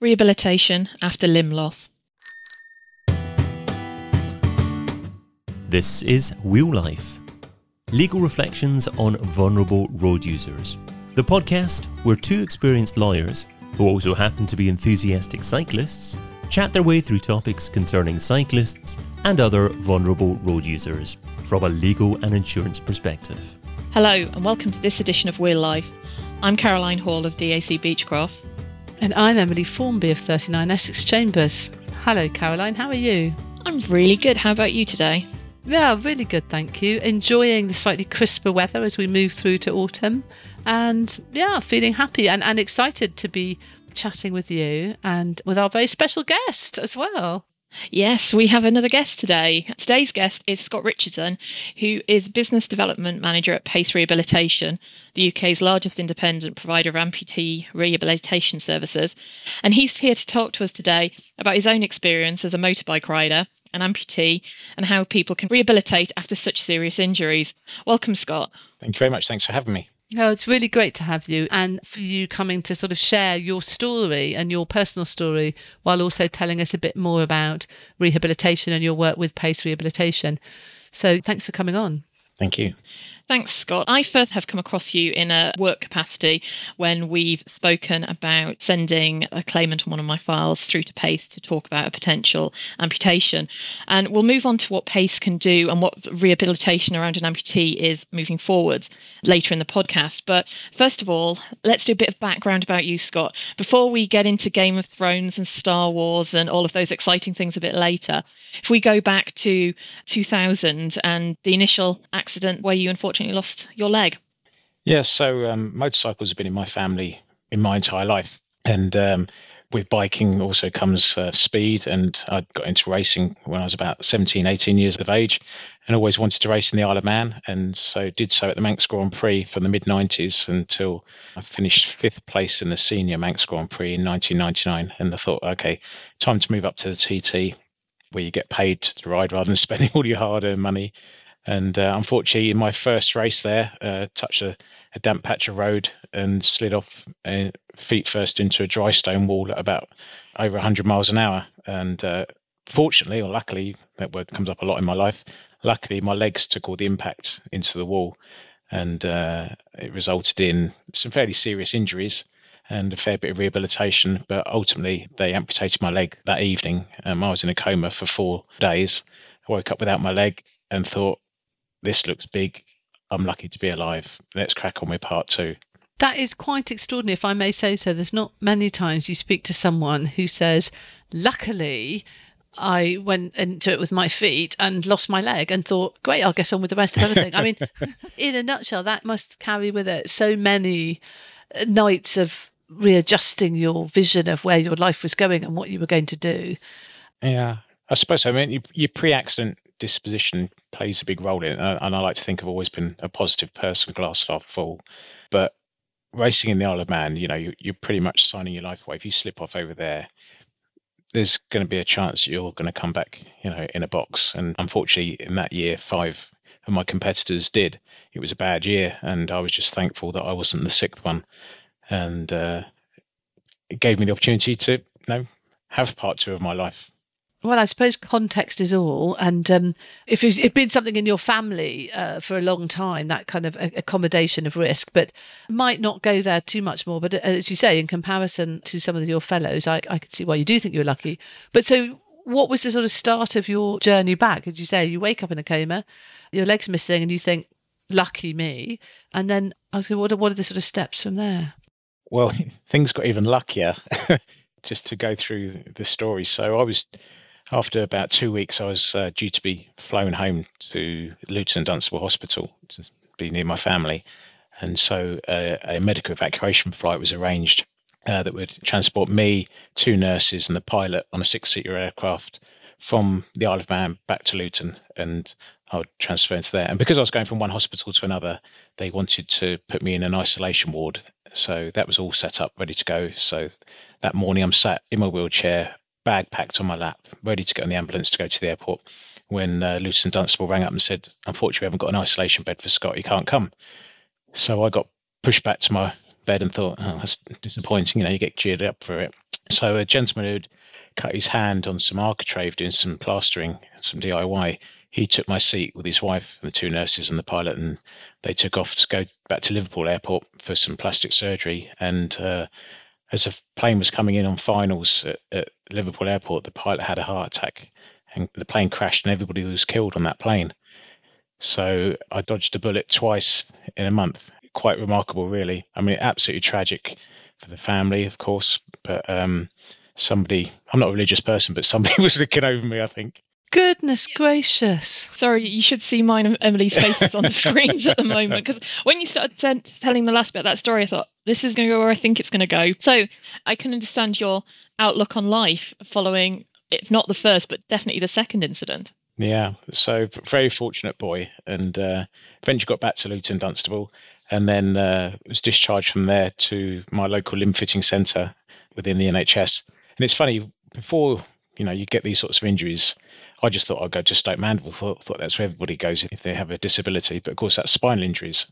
Rehabilitation after limb loss. This is Wheel Life Legal Reflections on Vulnerable Road Users, the podcast where two experienced lawyers, who also happen to be enthusiastic cyclists, chat their way through topics concerning cyclists and other vulnerable road users from a legal and insurance perspective. Hello, and welcome to this edition of Wheel Life. I'm Caroline Hall of DAC Beachcroft. And I'm Emily Formby of 39 Essex Chambers. Hello, Caroline, how are you? I'm really good. How about you today? Yeah, really good, thank you. Enjoying the slightly crisper weather as we move through to autumn. And yeah, feeling happy and, and excited to be chatting with you and with our very special guest as well. Yes, we have another guest today. Today's guest is Scott Richardson, who is Business Development Manager at Pace Rehabilitation, the UK's largest independent provider of amputee rehabilitation services. And he's here to talk to us today about his own experience as a motorbike rider, an amputee, and how people can rehabilitate after such serious injuries. Welcome, Scott. Thank you very much. Thanks for having me. Oh, it's really great to have you and for you coming to sort of share your story and your personal story while also telling us a bit more about rehabilitation and your work with Pace Rehabilitation. So thanks for coming on. Thank you. Thanks, Scott. I first have come across you in a work capacity when we've spoken about sending a claimant on one of my files through to PACE to talk about a potential amputation. And we'll move on to what PACE can do and what rehabilitation around an amputee is moving forward later in the podcast. But first of all, let's do a bit of background about you, Scott. Before we get into Game of Thrones and Star Wars and all of those exciting things a bit later, if we go back to 2000 and the initial accident where you unfortunately lost your leg. Yeah, so um, motorcycles have been in my family in my entire life. And um, with biking also comes uh, speed. And I got into racing when I was about 17, 18 years of age and always wanted to race in the Isle of Man. And so did so at the Manx Grand Prix from the mid 90s until I finished fifth place in the senior Manx Grand Prix in 1999. And I thought, okay, time to move up to the TT where you get paid to ride rather than spending all your hard earned money. And uh, unfortunately, in my first race there, uh, touched a, a, damp patch of road and slid off uh, feet first into a dry stone wall at about over 100 miles an hour. And uh, fortunately, or luckily, that word comes up a lot in my life. Luckily, my legs took all the impact into the wall, and uh, it resulted in some fairly serious injuries and a fair bit of rehabilitation. But ultimately, they amputated my leg that evening. Um, I was in a coma for four days. I woke up without my leg and thought, this looks big. I'm lucky to be alive. Let's crack on with part two. That is quite extraordinary, if I may say so. There's not many times you speak to someone who says, Luckily, I went into it with my feet and lost my leg and thought, great, I'll get on with the rest of everything. I mean, in a nutshell, that must carry with it so many uh, nights of readjusting your vision of where your life was going and what you were going to do. Yeah, I suppose so. I mean, your pre-accident disposition plays a big role in it, and I like to think I've always been a positive person, glass half full. But racing in the Isle of Man, you know, you, you're pretty much signing your life away. If you slip off over there, there's going to be a chance you're going to come back, you know, in a box. And unfortunately, in that year, five of my competitors did. It was a bad year, and I was just thankful that I wasn't the sixth one. And uh, it gave me the opportunity to, you know, have part two of my life well, I suppose context is all. And um, if it's been something in your family uh, for a long time, that kind of accommodation of risk, but might not go there too much more. But uh, as you say, in comparison to some of your fellows, I, I could see why you do think you're lucky. But so, what was the sort of start of your journey back? As you say, you wake up in a coma, your leg's missing, and you think, lucky me. And then I was what are, what are the sort of steps from there? Well, things got even luckier. Just to go through the story. So I was after about two weeks, I was uh, due to be flown home to Luton Dunstable Hospital to be near my family. And so uh, a medical evacuation flight was arranged uh, that would transport me, two nurses, and the pilot on a six seater aircraft from the Isle of Man back to Luton. And I would transfer into there. And because I was going from one hospital to another, they wanted to put me in an isolation ward. So that was all set up, ready to go. So that morning, I'm sat in my wheelchair bag packed on my lap, ready to get on the ambulance to go to the airport, when uh, Luton Dunstable rang up and said, Unfortunately, we haven't got an isolation bed for Scott. He can't come. So I got pushed back to my bed and thought, oh, that's disappointing. You know, you get cheered up for it. So a gentleman who'd cut his hand on some architrave doing some plastering, some DIY, he took my seat with his wife and the two nurses and the pilot, and they took off to go back to Liverpool Airport for some plastic surgery. And uh, as the plane was coming in on finals at, at Liverpool Airport, the pilot had a heart attack, and the plane crashed, and everybody was killed on that plane. So I dodged a bullet twice in a month. Quite remarkable, really. I mean, absolutely tragic for the family, of course, but um, somebody, I'm not a religious person, but somebody was looking over me, I think. Goodness gracious. Sorry, you should see mine and Emily's faces on the screens at the moment because when you started t- telling the last bit of that story, I thought, this is going to go where I think it's going to go. So I can understand your outlook on life following, if not the first, but definitely the second incident. Yeah, so very fortunate boy, and uh, eventually got back to Luton Dunstable, and then uh, was discharged from there to my local limb fitting centre within the NHS. And it's funny before you know you get these sorts of injuries. I just thought I'd go to Stoke Mandeville. Thought, thought that's where everybody goes if they have a disability. But of course, that's spinal injuries.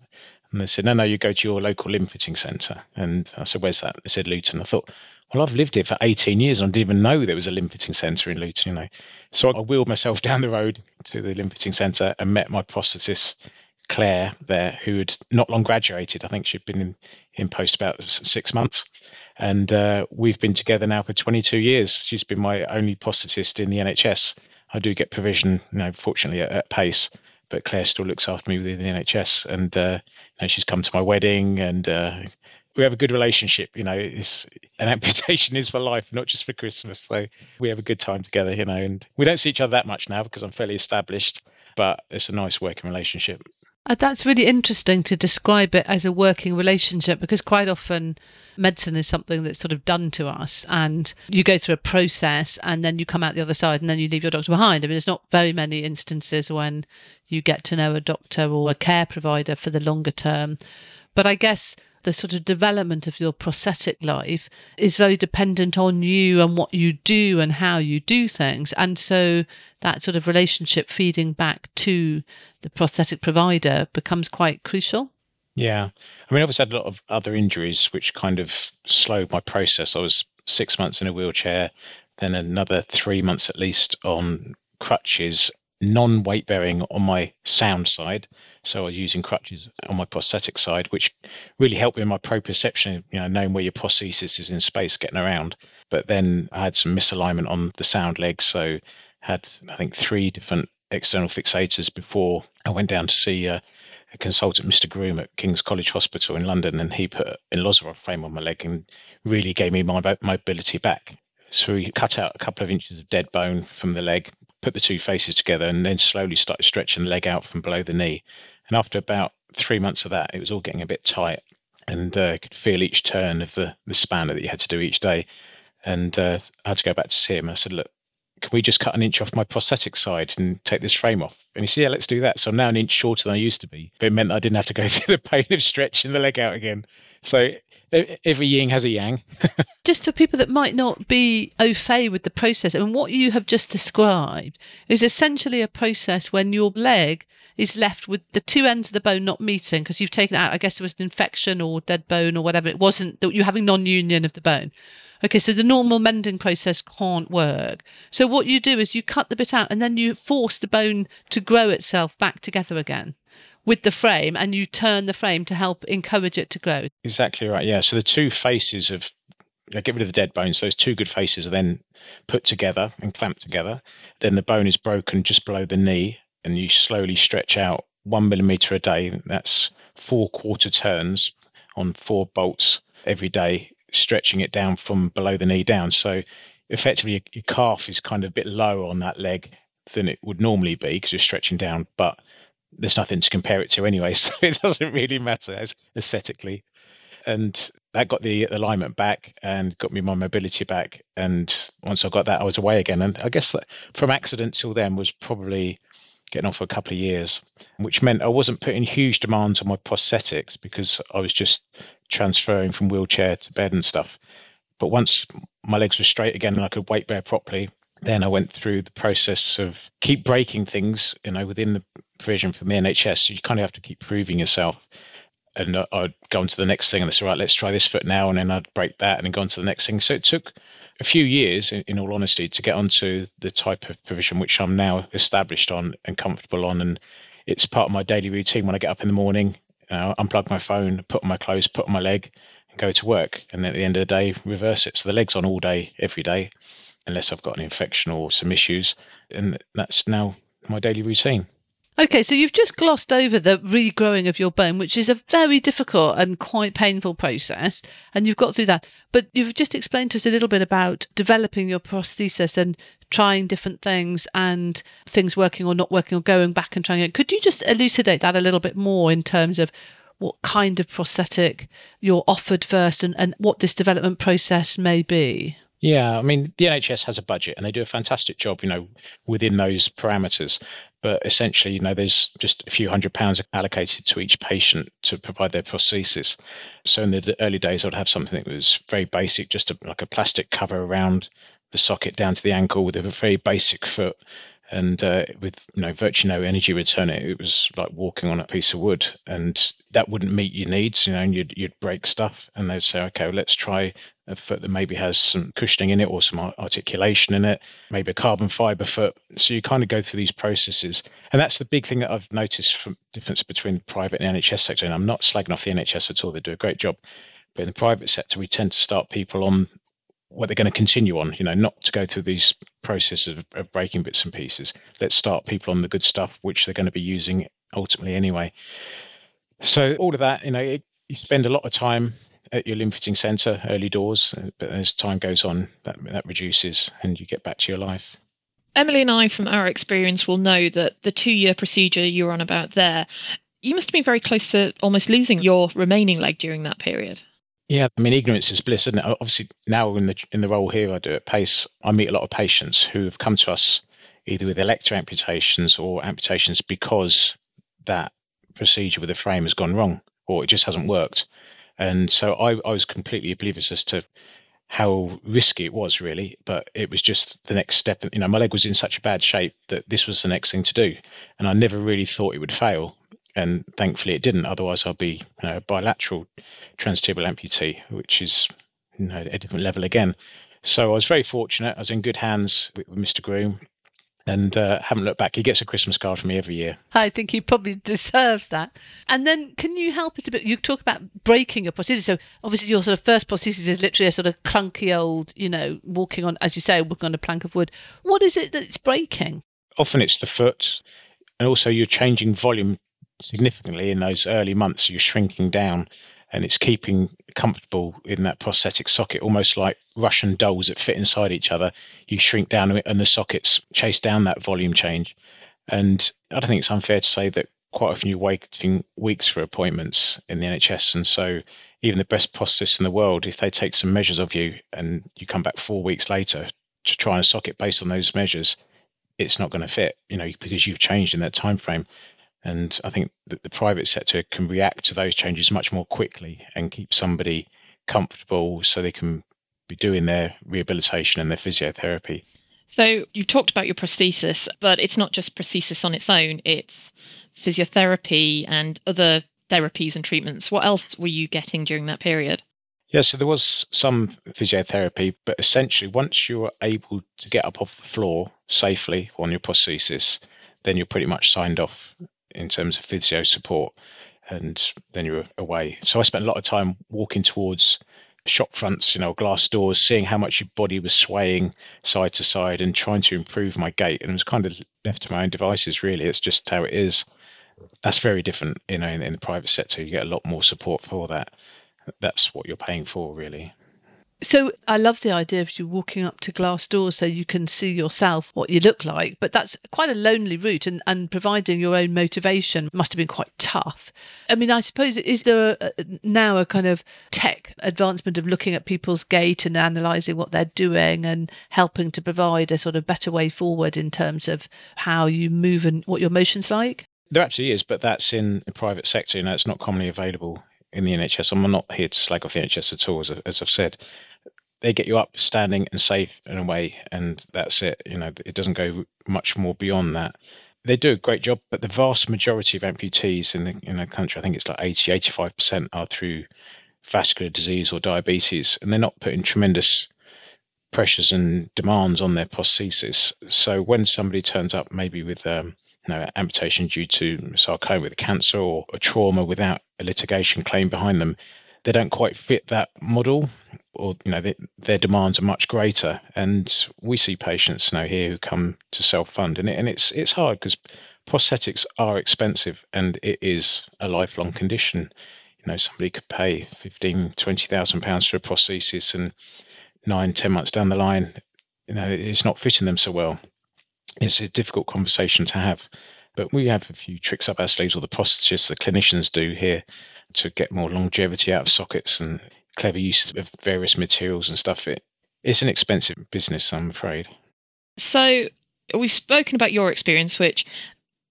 And they said, no, no, you go to your local limb fitting centre. And I said, where's that? They said Luton. I thought, well, I've lived here for 18 years and I didn't even know there was a limb fitting centre in Luton, you know. So I wheeled myself down the road to the limb fitting centre and met my prosthetist, Claire, there, who had not long graduated. I think she'd been in, in post about six months. And uh, we've been together now for 22 years. She's been my only prosthetist in the NHS. I do get provision, you know, fortunately at, at pace, but Claire still looks after me within the NHS. And uh, you know, she's come to my wedding and uh, we have a good relationship. You know, it's an amputation is for life, not just for Christmas. So we have a good time together, you know, and we don't see each other that much now because I'm fairly established, but it's a nice working relationship. Uh, that's really interesting to describe it as a working relationship because quite often medicine is something that's sort of done to us and you go through a process and then you come out the other side and then you leave your doctor behind. I mean, there's not very many instances when you get to know a doctor or a care provider for the longer term. But I guess the sort of development of your prosthetic life is very dependent on you and what you do and how you do things. And so that sort of relationship feeding back to the prosthetic provider becomes quite crucial. Yeah. I mean, I've had a lot of other injuries which kind of slowed my process. I was six months in a wheelchair, then another three months at least on crutches non weight bearing on my sound side. So I was using crutches on my prosthetic side, which really helped me in my proprioception, you know, knowing where your prosthesis is in space, getting around. But then I had some misalignment on the sound leg. So had, I think, three different external fixators before I went down to see uh, a consultant, Mr. Groom at King's College Hospital in London, and he put a Ilizarov frame on my leg and really gave me my mobility back. So we cut out a couple of inches of dead bone from the leg, put the two faces together, and then slowly started stretching the leg out from below the knee. And after about three months of that, it was all getting a bit tight, and uh, could feel each turn of the the spanner that you had to do each day. And uh, I had to go back to see him. I said, "Look, can we just cut an inch off my prosthetic side and take this frame off? And he said, yeah, let's do that. So I'm now an inch shorter than I used to be. But it meant I didn't have to go through the pain of stretching the leg out again. So every yin has a yang. just for people that might not be au fait with the process, I mean, what you have just described is essentially a process when your leg is left with the two ends of the bone not meeting because you've taken out, I guess it was an infection or dead bone or whatever. It wasn't that you're having non union of the bone. Okay, so the normal mending process can't work. So what you do is you cut the bit out and then you force the bone to grow itself back together again with the frame and you turn the frame to help encourage it to grow. Exactly right. Yeah. So the two faces of get rid of the dead bones. Those two good faces are then put together and clamped together. Then the bone is broken just below the knee, and you slowly stretch out one millimeter a day. That's four quarter turns on four bolts every day, stretching it down from below the knee down. So effectively, your calf is kind of a bit lower on that leg than it would normally be because you're stretching down, but there's nothing to compare it to anyway, so it doesn't really matter aesthetically. And that got the alignment back and got me my mobility back. And once I got that, I was away again. And I guess that from accident till then was probably getting on for a couple of years, which meant I wasn't putting huge demands on my prosthetics because I was just transferring from wheelchair to bed and stuff. But once my legs were straight again and I could weight bear properly, then I went through the process of keep breaking things, you know, within the provision from the NHS. So you kind of have to keep proving yourself. and I'd go on to the next thing and say, right, let's try this foot now. And then I'd break that and then go on to the next thing. So it took a few years, in, in all honesty, to get onto the type of provision which I'm now established on and comfortable on. And it's part of my daily routine when I get up in the morning, know, unplug my phone, put on my clothes, put on my leg, and go to work. And then at the end of the day, reverse it. So the leg's on all day, every day, unless I've got an infection or some issues. And that's now my daily routine. Okay, so you've just glossed over the regrowing of your bone, which is a very difficult and quite painful process, and you've got through that. But you've just explained to us a little bit about developing your prosthesis and trying different things and things working or not working or going back and trying it. Could you just elucidate that a little bit more in terms of what kind of prosthetic you're offered first and, and what this development process may be? Yeah, I mean, the NHS has a budget and they do a fantastic job, you know, within those parameters. But essentially, you know, there's just a few hundred pounds allocated to each patient to provide their prosthesis. So in the early days, I'd have something that was very basic, just a, like a plastic cover around the socket down to the ankle with a very basic foot and uh, with you know virtually no energy return it, it was like walking on a piece of wood and that wouldn't meet your needs you know and you'd, you'd break stuff and they'd say okay well, let's try a foot that maybe has some cushioning in it or some articulation in it maybe a carbon fiber foot. So you kind of go through these processes. And that's the big thing that i've noticed from difference between the private and nhs sector. And i'm not slagging off the nhs at all. They do a great job. But in the private sector we tend to start people on what they're going to continue on, you know, not to go through these processes of, of, breaking bits and pieces. Let's start people on the good stuff, which they're going to be using ultimately anyway. So all of that, you know, it, you spend a lot of time at your limb fitting centre, early doors, but as time goes on, that that reduces, and you get back to your life. Emily and I, from our experience, will know that the two-year procedure you're on about there, you must have been very close to almost losing your remaining leg during that period. Yeah, I mean, ignorance is bliss, isn't it? Obviously, now in the in the role here I do at Pace, I meet a lot of patients who have come to us either with elective amputations or amputations because that procedure with the frame has gone wrong or it just hasn't worked. And so I, I was completely oblivious as to how risky it was, really. But it was just the next step. You know, my leg was in such a bad shape that this was the next thing to do, and I never really thought it would fail and thankfully it didn't. Otherwise, i'd be you know, a bilateral transtibial amputee, which is you know, a different level again. So I was very fortunate. I was in good hands with, with Mr. Groom and uh, haven't looked back. He gets a Christmas card from me every year. I think he probably deserves that. And then, can you help us a bit? You talk about breaking your prosthesis. So, obviously, your sort of first prosthesis is literally a sort of clunky old, you know, walking on, as you say, walking on a plank of wood. What is it that's breaking? Often it's the foot, and also you're changing volume significantly in those early months. You're shrinking down and it's keeping comfortable in that prosthetic socket, almost like Russian dolls that fit inside each other. You shrink down and the sockets chase down that volume change. And I don't think it's unfair to say that quite often you're waiting weeks for appointments in the NHS. And so even the best prosthetists in the world, if they take some measures of you and you come back four weeks later to try and socket based on those measures, it's not going to fit, you know, because you've changed in that time frame. And I think that the private sector can react to those changes much more quickly and keep somebody comfortable so they can be doing their rehabilitation and their physiotherapy. So you've talked about your prosthesis, but it's not just prosthesis on its own, it's physiotherapy and other therapies and treatments. What else were you getting during that period? Yeah, so there was some physiotherapy, but essentially, once you're able to get up off the floor safely on your prosthesis, then you're pretty much signed off in terms of physio support, and then you're away. So I spent a lot of time walking towards shop fronts, you know, glass doors, seeing how much your body was swaying side to side and trying to improve my gait. And it was kind of left to my own devices, really. It's just how it is. That's very different, you know, in, in the private sector. You get a lot more support for that. That's what you're paying for, really. So I love the idea of you walking up to glass doors so you can see yourself what you look like, but that's quite a lonely route and, and providing your own motivation must have been quite tough. I mean, I suppose is there a, now a kind of tech advancement of looking at people's gait and analysing what they're doing and helping to provide a sort of better way forward in terms of how you move and what your motion's like? There absolutely is, but that's in the private sector. You know, it's not commonly available in the NHS. I'm not here to slag off the NHS at all, as, as I've said. They get you up, standing and safe and away, and that's it. You know, it doesn't go much more beyond that. they do a great job, but the vast majority of amputees in the in the country, I think it's like 80, 85% are through vascular disease or diabetes, and they're not putting tremendous pressures and demands on their prosthesis. So when somebody turns up maybe with um, know, amputation due to sarcoma with cancer or a trauma without a litigation claim behind them, they don't quite fit that model or you know they, their demands are much greater. And we see patients know here who come to self-fund. And, it, and it's it's hard because prosthetics are expensive and it is a lifelong condition. You know somebody could pay 15 20,000 pounds for a prosthesis and nine ten months down the line you know it's not fitting them so well it's a difficult conversation to have but we have a few tricks up our sleeves, or the prosthetists, the clinicians do here to get more longevity out of sockets and clever use of various materials and stuff. It, it's an expensive business, I'm afraid. So we've spoken about your experience, which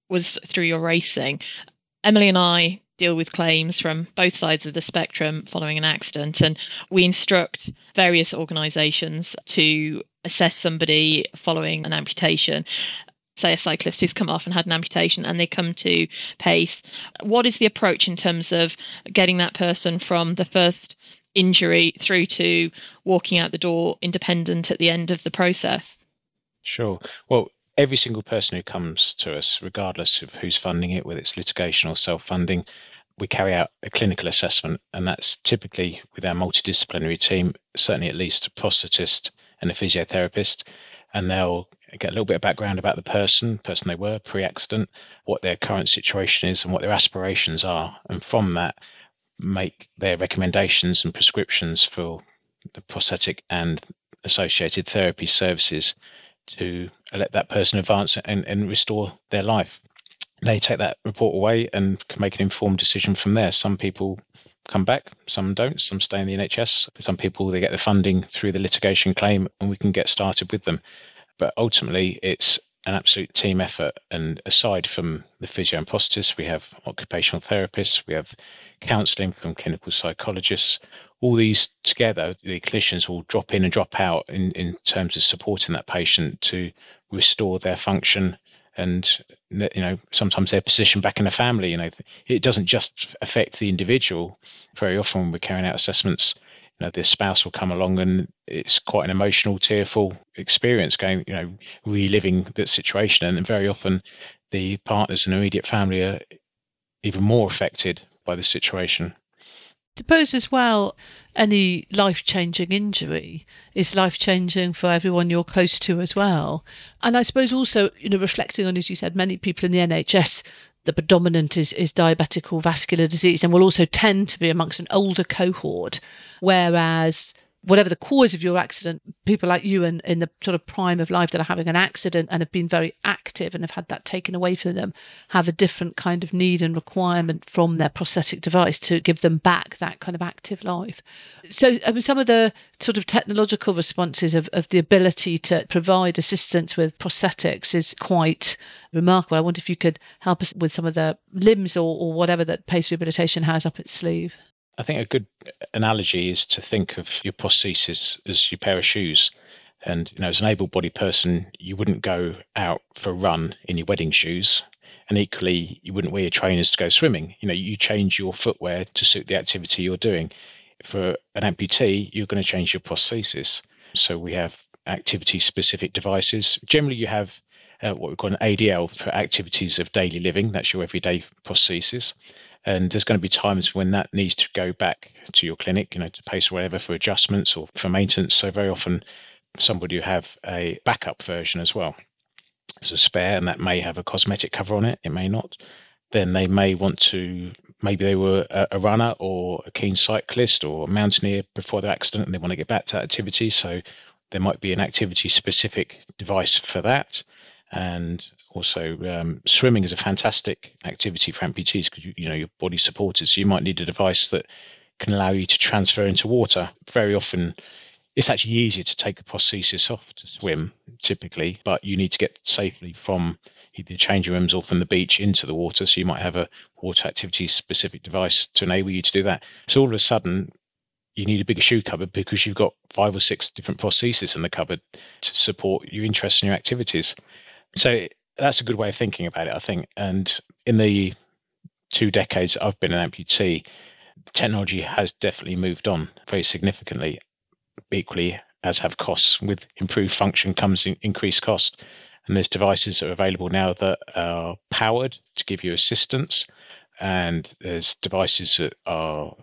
was through your racing. Emily and I deal with claims from both sides of the spectrum following an accident, and we instruct various organisations to assess somebody following an amputation. Say a cyclist who's come off and had an amputation and they come to pace. What is the approach in terms of getting that person from the first injury through to walking out the door independent at the end of the process? Sure. Well every single person who comes to us regardless of who's funding it whether it's litigation or self-funding we carry out a clinical assessment and that's typically with our multidisciplinary team certainly at least a prosthetist and a physiotherapist and they'll get a little bit of background about the person, person they were pre-accident, what their current situation is, and what their aspirations are, and from that make their recommendations and prescriptions for the prosthetic and associated therapy services to let that person advance and, and restore their life. They take that report away and can make an informed decision from there. Some people come back, some don't, some stay in the NHS. Some people they get the funding through the litigation claim and we can get started with them. But ultimately it's an absolute team effort. And aside from the physio and prosthetist, we have occupational therapists, we have counselling from clinical psychologists. All these together, the clinicians will drop in and drop out in, in terms of supporting that patient to restore their function and you know sometimes their position back in the family you know it doesn't just affect the individual. Very often when we're carrying out assessments you know the spouse will come along and it's quite an emotional tearful experience going you know reliving that situation. And very often the partners and immediate family are even more affected by the situation suppose as well any life changing injury is life changing for everyone you're close to as well. And I suppose also, you know, reflecting on, as you said, many people in the NHS, the predominant is, is diabetic or vascular disease and will also tend to be amongst an older cohort. Whereas whatever the cause of your accident, people like you and in the sort of prime of life that are having an accident and have been very active and have had that taken away from them have a different kind of need and requirement from their prosthetic device to give them back that kind of active life. So, I mean, some of the sort of technological responses of, of the ability to provide assistance with prosthetics is quite remarkable. I wonder if you could help us with some of the limbs or, or whatever that Pace Rehabilitation has up its sleeve. I think a good analogy is to think of your prosthesis as your pair of shoes. And you know, as an able-bodied person, you wouldn't go out for a run in your wedding shoes, and equally, you wouldn't wear your trainers to go swimming. You know, you change your footwear to suit the activity you're doing. For an amputee, you're going to change your prosthesis. So we have activity-specific devices. Generally, you have uh, what we call an ADL for activities of daily living. That's your everyday prosthesis. And there's going to be times when that needs to go back to your clinic, you know, to pace or whatever for adjustments or for maintenance. So very often somebody will have a backup version as well as a spare, and that may have a cosmetic cover on it, it may not. Then they may want to maybe they were a, runner or a keen cyclist or a mountaineer before their accident and they want to get back to that activity. So there might be an activity specific device for that and also um, swimming is a fantastic activity for amputees because you, you know your body supported. So you might need a device that can allow you to transfer into water. Very often it's actually easier to take a prosthesis off to swim typically but you need to get safely from either changing rooms or from the beach into the water. So you might have a water activity specific device to enable you to do that. So all of a sudden you need a bigger shoe cupboard because you've got five or six different prostheses in the cupboard to support your interests and your activities. So that's a good way of thinking about it, I think. And in the two decades I've been an amputee, technology has definitely moved on very significantly. Equally, as have costs. With improved function comes in increased cost. And there's devices that are available now that are powered to give you assistance. And there's devices that are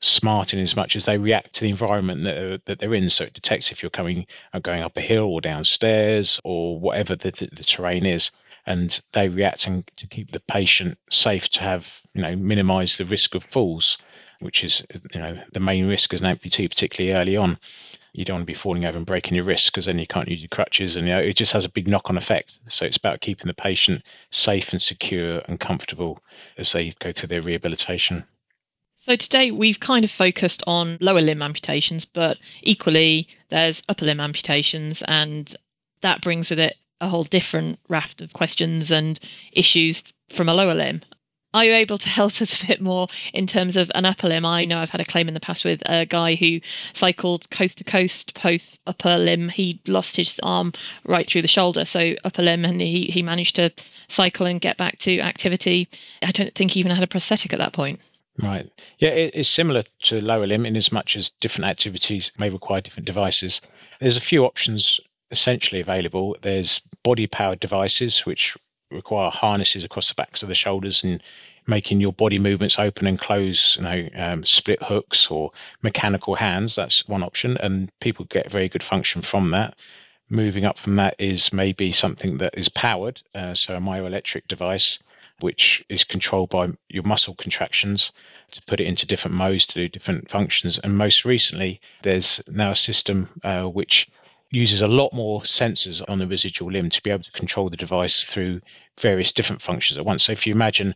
smart in as much as they react to the environment that, that they're in. So it detects if you're coming uh, going up a hill or downstairs or whatever the, the, the terrain is. And they react and to keep the patient safe to have, you know, minimize the risk of falls, which is, you know, the main risk as an amputee, particularly early on you don't want to be falling over and breaking your wrist because then you can't use your crutches and you know, it just has a big knock-on effect so it's about keeping the patient safe and secure and comfortable as they go through their rehabilitation so today we've kind of focused on lower limb amputations but equally there's upper limb amputations and that brings with it a whole different raft of questions and issues from a lower limb are you able to help us a bit more in terms of an upper limb? I know I've had a claim in the past with a guy who cycled coast to coast post upper limb. He lost his arm right through the shoulder, so upper limb, and he, he managed to cycle and get back to activity. I don't think he even had a prosthetic at that point. Right. Yeah, it, it's similar to lower limb in as much as different activities may require different devices. There's a few options essentially available. There's body powered devices, which require harnesses across the backs of the shoulders and making your body movements open and close, you know, um, split hooks or mechanical hands. That's one option, and people get very good function from that. Moving up from that is maybe something that is powered, uh, so a myoelectric device, which is controlled by your muscle contractions to put it into different modes to do different functions. And most recently, there's now a system uh, which uses a lot more sensors on the residual limb to be able to control the device through various different functions at once. So if you imagine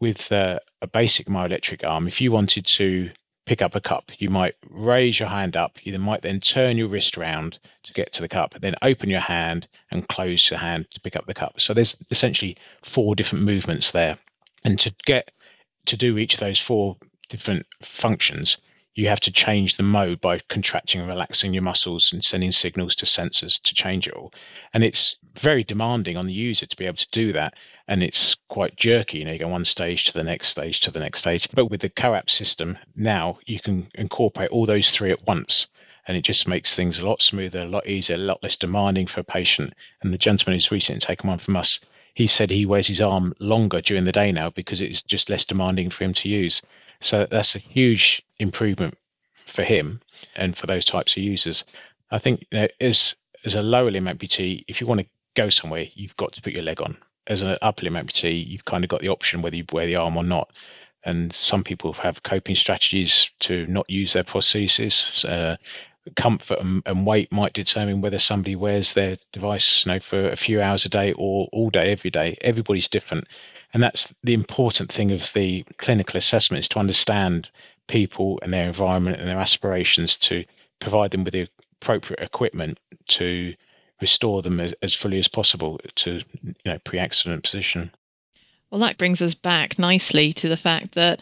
with uh, a basic myoelectric arm, if you wanted to pick up a cup, you might raise your hand up. You might then turn your wrist around to get to the cup, then open your hand and close your hand to pick up the cup. So there's essentially four different movements there. And to get to do each of those four different functions, you have to change the mode by contracting and relaxing your muscles and sending signals to sensors to change it all. And it's very demanding on the user to be able to do that. And it's quite jerky. You know, you go one stage to the next stage to the next stage. But with the COAPT system, now you can incorporate all those three at once. And it just makes things a lot smoother, a lot easier, a lot less demanding for a patient. And the gentleman who's recently taken one from us, he said he wears his arm longer during the day now because it's just less demanding for him to use. So that's a huge improvement for him and for those types of users. I think you know, as as a lower limb amputee, if you want to go somewhere, you've got to put your leg on. As an upper limb amputee, you've kind of got the option whether you wear the arm or not. And some people have coping strategies to not use their prosthesis. Uh, comfort and, and, weight might determine whether somebody wears their device you know for a few hours a day or all day every day everybody's different and that's the important thing of the clinical assessment is to understand people and their environment and their aspirations to provide them with the appropriate equipment to restore them as, as fully as possible to you know pre-accident position well that brings us back nicely to the fact that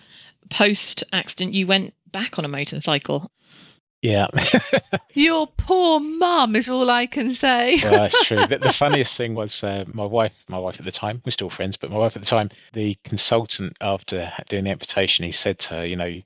post accident you went back on a motorcycle yeah. Your poor mum is all I can say. yeah, that's true. The, the funniest thing was uh, my wife, my wife at the time, we're still friends, but my wife at the time, the consultant after doing the amputation, he said to her, you know,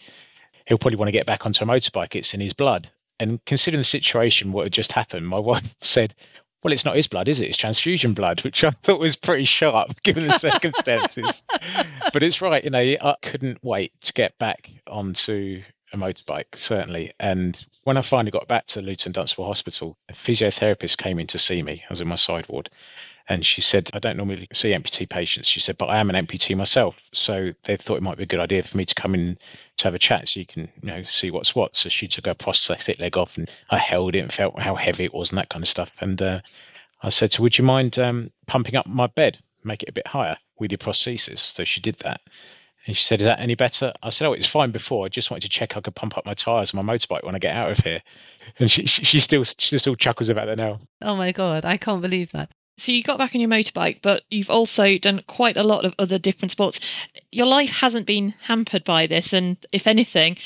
he'll probably want to get back onto a motorbike. It's in his blood. And considering the situation, what had just happened, my wife said, well, it's not his blood, is it? It's transfusion blood, which I thought was pretty sharp given the circumstances. but it's right, you know, I couldn't wait to get back onto a motorbike, certainly. And when I finally got back to Luton Dunstable Hospital, a physiotherapist came in to see me. I was in my side ward. And she said, I don't normally see amputee patients. She said, but I am an amputee myself. So they thought it might be a good idea for me to come in to have a chat so you can, you know, see what's what. So she took her prosthetic leg off and I held it and felt how heavy it was and that kind of stuff. And uh, I said her, would you mind um, pumping up my bed, make it a bit higher with your prosthesis? So she did that. And she said, Is that any better? I said, Oh, it's fine before. I just wanted to check I could pump up my tyres on my motorbike when I get out of here. And she, she, she still she still chuckles about that now. Oh my God, I can't believe that. So you got back on your motorbike, but you've also done quite a lot of other different sports. Your life hasn't been hampered by this. And if anything,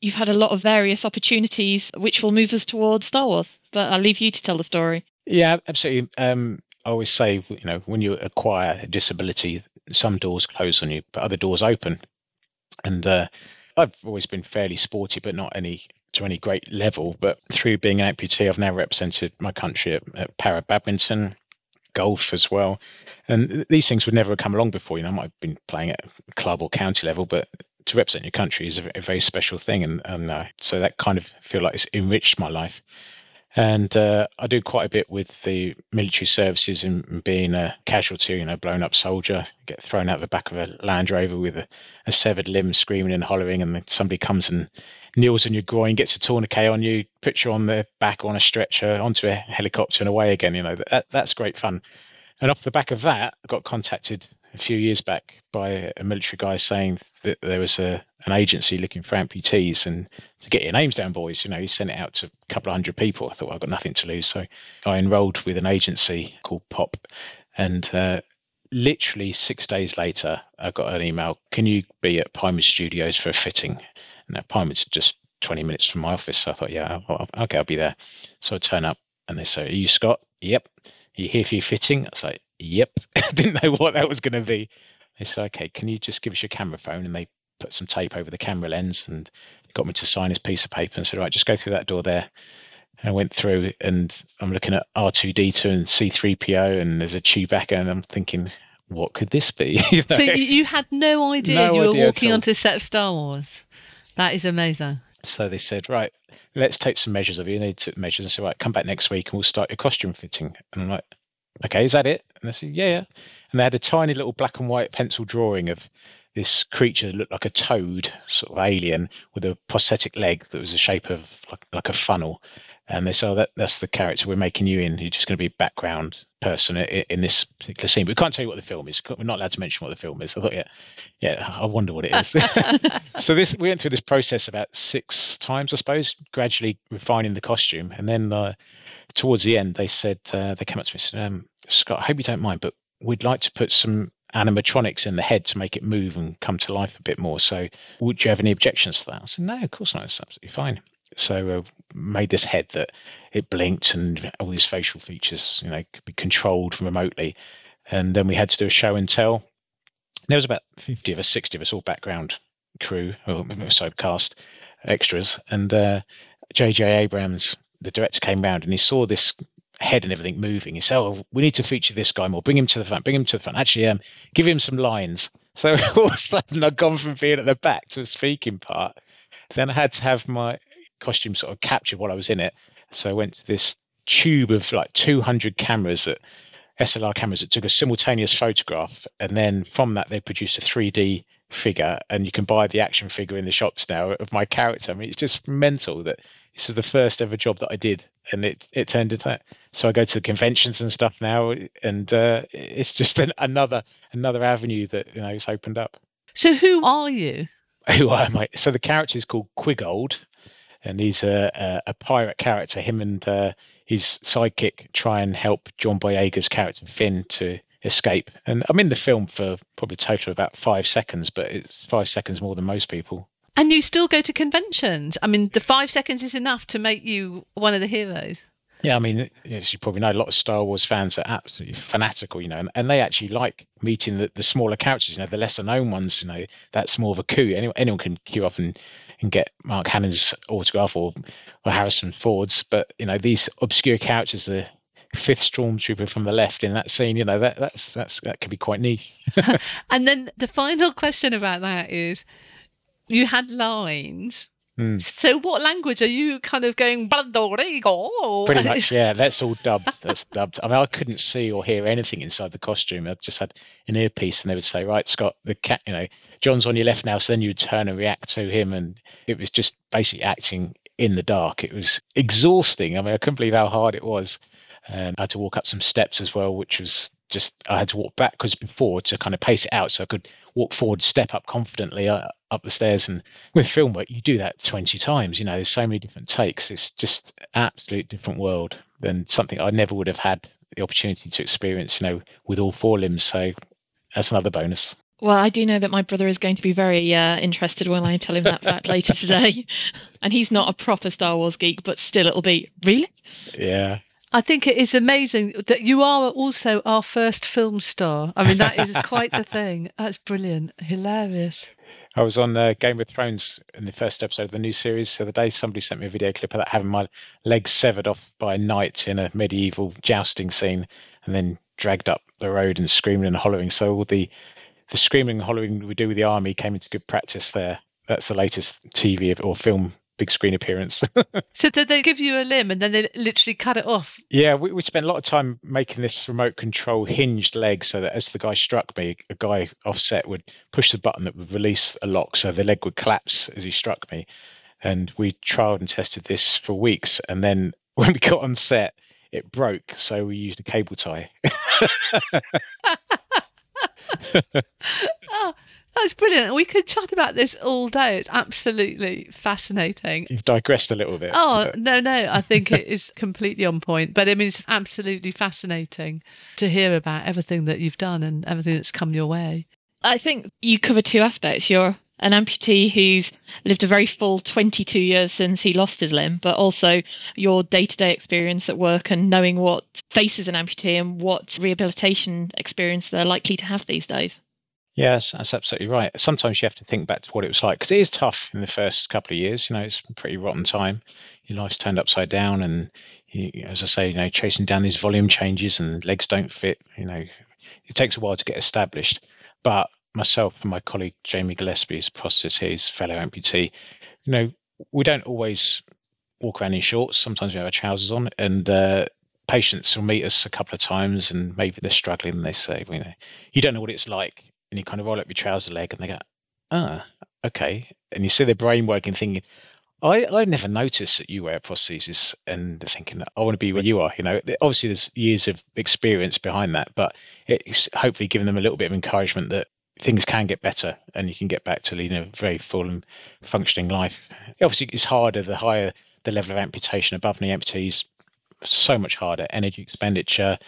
you've had a lot of various opportunities which will move us towards Star Wars. But I'll leave you to tell the story. Yeah, absolutely. Um, I always say, you know, when you acquire a disability, some doors close on you, but other doors open. And uh, I've always been fairly sporty, but not any to any great level. But through being an amputee, I've now represented my country at, at para badminton, golf as well. And these things would never have come along before. You know, I might have been playing at club or county level, but to represent your country is a, a very special thing. And, and uh, so that kind of feel like it's enriched my life. And uh, I do quite a bit with the military services and being a casualty, you know, blown up soldier, get thrown out the back of a Land Rover with a, a severed limb, screaming and hollering, and somebody comes and kneels on your groin, gets a tourniquet on you, puts you on the back on a stretcher, onto a helicopter and away again. You know, that, that's great fun. And off the back of that, I got contacted a few years back by a military guy saying that there was a an agency looking for amputees and to get your names down, boys. You know, he sent it out to a couple of hundred people. I thought well, I've got nothing to lose, so I enrolled with an agency called Pop, and uh, literally six days later, I got an email. Can you be at Pinewood Studios for a fitting? And now Pinewood's just 20 minutes from my office. So I thought, yeah, okay, I'll be there. So I turn up and they say, Are you Scott? Yep. Are you here for your fitting? I was like, Yep. Didn't know what that was going to be. They said, Okay, can you just give us your camera phone? And they put some tape over the camera lens and got me to sign his piece of paper and said, Right, just go through that door there. And I went through and I'm looking at R2D2 and C3PO and there's a Chewbacca and I'm thinking, what could this be? you know? So you had no idea no you were idea walking onto a set of Star Wars. That is amazing. So they said, right, let's take some measures of you. And they took measures and said, right, come back next week and we'll start your costume fitting. And I'm like, okay, is that it? And they said, yeah, yeah. And they had a tiny little black and white pencil drawing of this creature that looked like a toad, sort of alien, with a prosthetic leg that was the shape of like, like a funnel. And they said, oh, that, that's the character we're making you in. You're just going to be background person in, in, this particular scene. But we can't tell you what the film is. We're not allowed to mention what the film is. I thought, yeah, yeah, I wonder what it is. so this we went through this process about six times, I suppose, gradually refining the costume. And then uh, towards the end, they said, uh, they came up to me and said, um, Scott, I hope you don't mind, but we'd like to put some animatronics in the head to make it move and come to life a bit more. So, would you have any objections to that? I said, no, of course not. It's absolutely fine. So, uh, made this head that it blinked and all these facial features, you know, could be controlled remotely. And then we had to do a show and tell. There was about 50 of us, 60 of us, all background crew, or so cast extras. And uh, J.J. Abrams, the director, came round and he saw this head and everything moving. He said, "Oh, we need to feature this guy more. Bring him to the front. Bring him to the front. Actually, um, give him some lines." So all of a sudden, I've gone from being at the back to a speaking part. Then I had to have my costume sort of captured while I was in it. So I went to this tube of like 200 cameras that SLR cameras that took a simultaneous photograph, and then from that they produced a 3D figure, and you can buy the action figure in the shops now of my character. I mean, it's just mental that this was the first ever job that I did, and it it turned into that. So I go to the conventions and stuff now, and uh, it's just an, another another avenue that you know has opened up. So who are you? Who am I? So the character is called Quiggold, and he's a, a, a pirate character. Him and uh, his sidekick try and help John Boyega's character Finn to escape. And I'm in the film for probably a total of about five seconds, but it's five seconds more than most people. And you still go to conventions. I mean, the five seconds is enough to make you one of the heroes. Yeah, I mean, as you probably know, a lot of Star Wars fans are absolutely fanatical, you know, and, and they actually like meeting the, the, smaller characters, you know, the lesser known ones, you know, that's more of a coup. Anyone, anyone can queue up and, and get Mark Hamill autograph or, or Harrison Ford's, but, you know, these obscure characters, the fifth stormtrooper from the left in that scene, you know, that, that's, that's, that can be quite niche. and then the final question about that is you had lines. Mm. So, what language are you kind of going? Pretty much, yeah. That's all dubbed. That's dubbed. I mean, I couldn't see or hear anything inside the costume. I just had an earpiece, and they would say, "Right, Scott, the cat, you know, John's on your left now." So then you would turn and react to him, and it was just basically acting in the dark. It was exhausting. I mean, I couldn't believe how hard it was. Um, I had to walk up some steps as well, which was just I had to walk backwards before to kind of pace it out so I could walk forward, step up confidently uh, up the stairs. And with film work, you do that 20 times. You know, there's so many different takes. It's just absolute different world than something I never would have had the opportunity to experience, you know, with all four limbs. So that's another bonus. Well, I do know that my brother is going to be very uh, interested when I tell him that fact later today. And he's not a proper Star Wars geek, but still it'll be, really? Yeah. I think it is amazing that you are also our first film star. I mean, that is quite the thing. That's brilliant, hilarious. I was on uh, Game of Thrones in the first episode of the new series the other day. Somebody sent me a video clip of that having my legs severed off by a knight in a medieval jousting scene, and then dragged up the road and screaming and hollering. So all the the screaming and hollowing we do with the army came into good practice there. That's the latest TV or film big screen appearance. so did they give you a limb and then they literally cut it off? Yeah, we, we spent a lot of time making this remote control hinged leg so that as the guy struck me, a guy offset would push the button that would release a lock so the leg would collapse as he struck me. And we trialed and tested this for weeks. And then when we got on set, it broke. So we used a cable tie. oh, that's brilliant. We could chat about this all day. It's absolutely fascinating. You've digressed a little bit. Oh, but... no, no. I think it is completely on point. But I mean, it's absolutely fascinating to hear about everything that you've done and everything that's come your way. I think you cover two aspects. You're an amputee who's lived a very full 22 years since he lost his limb, but also your day to day experience at work and knowing what faces an amputee and what rehabilitation experience they're likely to have these days. Yes, that's absolutely right. Sometimes you have to think back to what it was like because it is tough in the first couple of years. You know, it's a pretty rotten time. Your life's turned upside down, and you, as I say, you know, chasing down these volume changes and legs don't fit. You know, it takes a while to get established. But myself and my colleague Jamie Gillespie, is a prosthetist fellow amputee. You know, we don't always walk around in shorts. Sometimes we have our trousers on, and uh, patients will meet us a couple of times, and maybe they're struggling, and they say, you know, you don't know what it's like and you kind of roll up your trouser leg and they go, ah, okay. And you see their brain working, thinking, I, I never noticed that you wear prostheses and thinking, I want to be where you are. You know, obviously there's years of experience behind that, but it's hopefully giving them a little bit of encouragement that things can get better and you can get back to leading a very full and functioning life. Obviously, it's harder the higher the level of amputation above knee amputees, so much harder. Energy expenditure,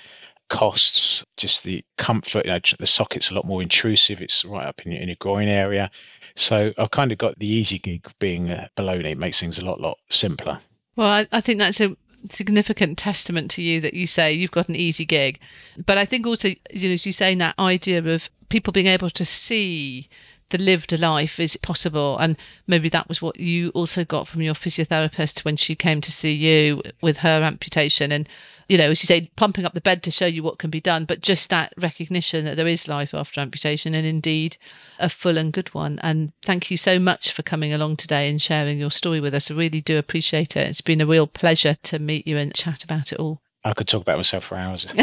costs, just the comfort. You know, the socket's a lot more intrusive. It's right up in your, in your groin area. So I've kind of got the easy gig being uh, below knee. It makes things a lot, lot simpler. Well, I, I think that's a significant testament to you that you say you've got an easy gig. But I think also, you know, as you saying that idea of people being able to see the lived a life is possible. And maybe that was what you also got from your physiotherapist when she came to see you with her amputation. And, you know, as you say, pumping up the bed to show you what can be done, but just that recognition that there is life after amputation and indeed a full and good one. And thank you so much for coming along today and sharing your story with us. I really do appreciate it. It's been a real pleasure to meet you and chat about it all. I could talk about myself for hours.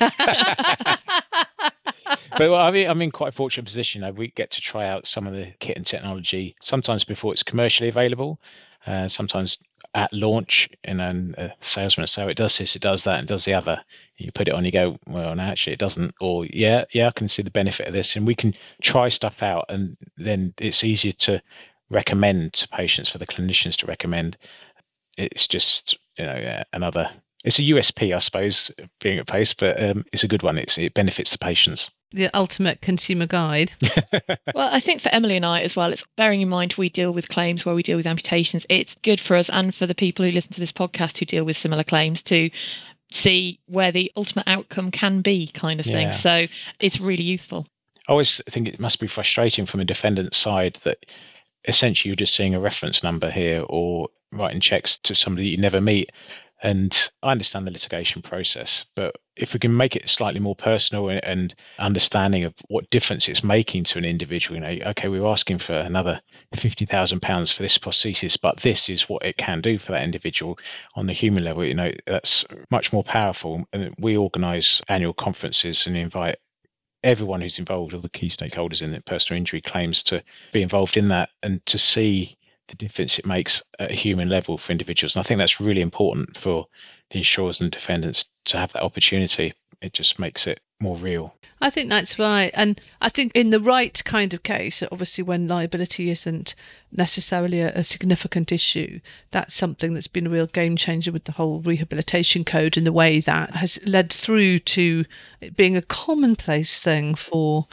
but I mean, I'm in quite a fortunate position. we get to try out some of the kit and technology sometimes before it's commercially available, uh, sometimes at launch, and then a salesman say, oh, "It does this, it does that, and does the other." You put it on, you go, "Well, no, actually, it doesn't." Or, "Yeah, yeah, I can see the benefit of this," and we can try stuff out, and then it's easier to recommend to patients for the clinicians to recommend. It's just you know another it's a USP, I suppose, being at Pace, but um, it's a good one. It's, it benefits the patients. The ultimate consumer guide. well, I think for Emily and I as well, it's bearing in mind we deal with claims where we deal with amputations. It's good for us and for the people who listen to this podcast who deal with similar claims to see where the ultimate outcome can be, kind of thing. Yeah. So it's really useful. I always think it must be frustrating from a defendant's side that essentially you're just seeing a reference number here or writing checks to somebody you never meet and I understand the litigation process, but if we can make it slightly more personal and understanding of what difference it's making to an individual, you know, okay, we are asking for another fifty thousand pounds for this prosthesis, but this is what it can do for that individual on the human level. You know, that's much more powerful. And we organise annual conferences and invite everyone who's involved, all the key stakeholders in the personal injury claims, to be involved in that and to see the difference it makes at a human level for individuals. And I think that's really important for the insurers and defendants to have that opportunity. It just makes it more real. I think that's right. And I think in the right kind of case, obviously when liability isn't necessarily a, a, significant issue, that's something that's been a real game changer with the whole rehabilitation code in the way that has led through to it being a commonplace thing for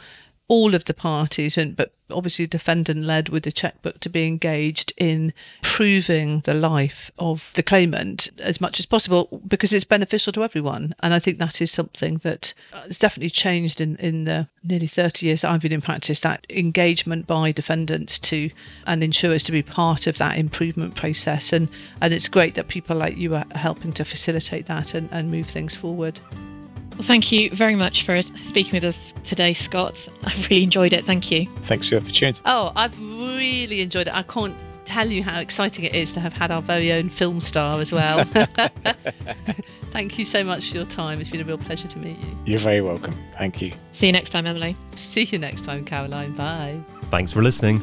all of the parties, but obviously defendant led with the checkbook to be engaged in proving the life of the claimant as much as possible because it's beneficial to everyone. And I think that is something that uh, has definitely changed in, in the nearly 30 years I've been in practice, that engagement by defendants to and insurers to be part of that improvement process. And, and it's great that people like you are helping to facilitate that and, and move things forward. Well, thank you very much for speaking with us today, Scott. I've really enjoyed it. Thank you. Thanks for the opportunity. Oh, I've really enjoyed it. I can't tell you how exciting it is to have had our very own film star as well. Thank you so much for your time. It's been a real pleasure to meet you. You're very welcome. Thank you. See you next time, Emily. See you next time, Caroline. Bye. Thanks for listening.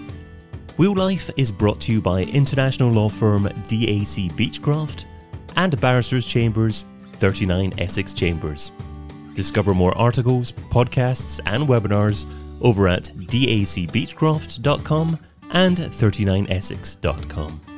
Wheel Life is brought to you by international law firm DAC Beachcroft and Barristers Chambers, 39 Essex Chambers. Discover more articles, podcasts, and webinars over at dacbeachcroft.com and 39essex.com.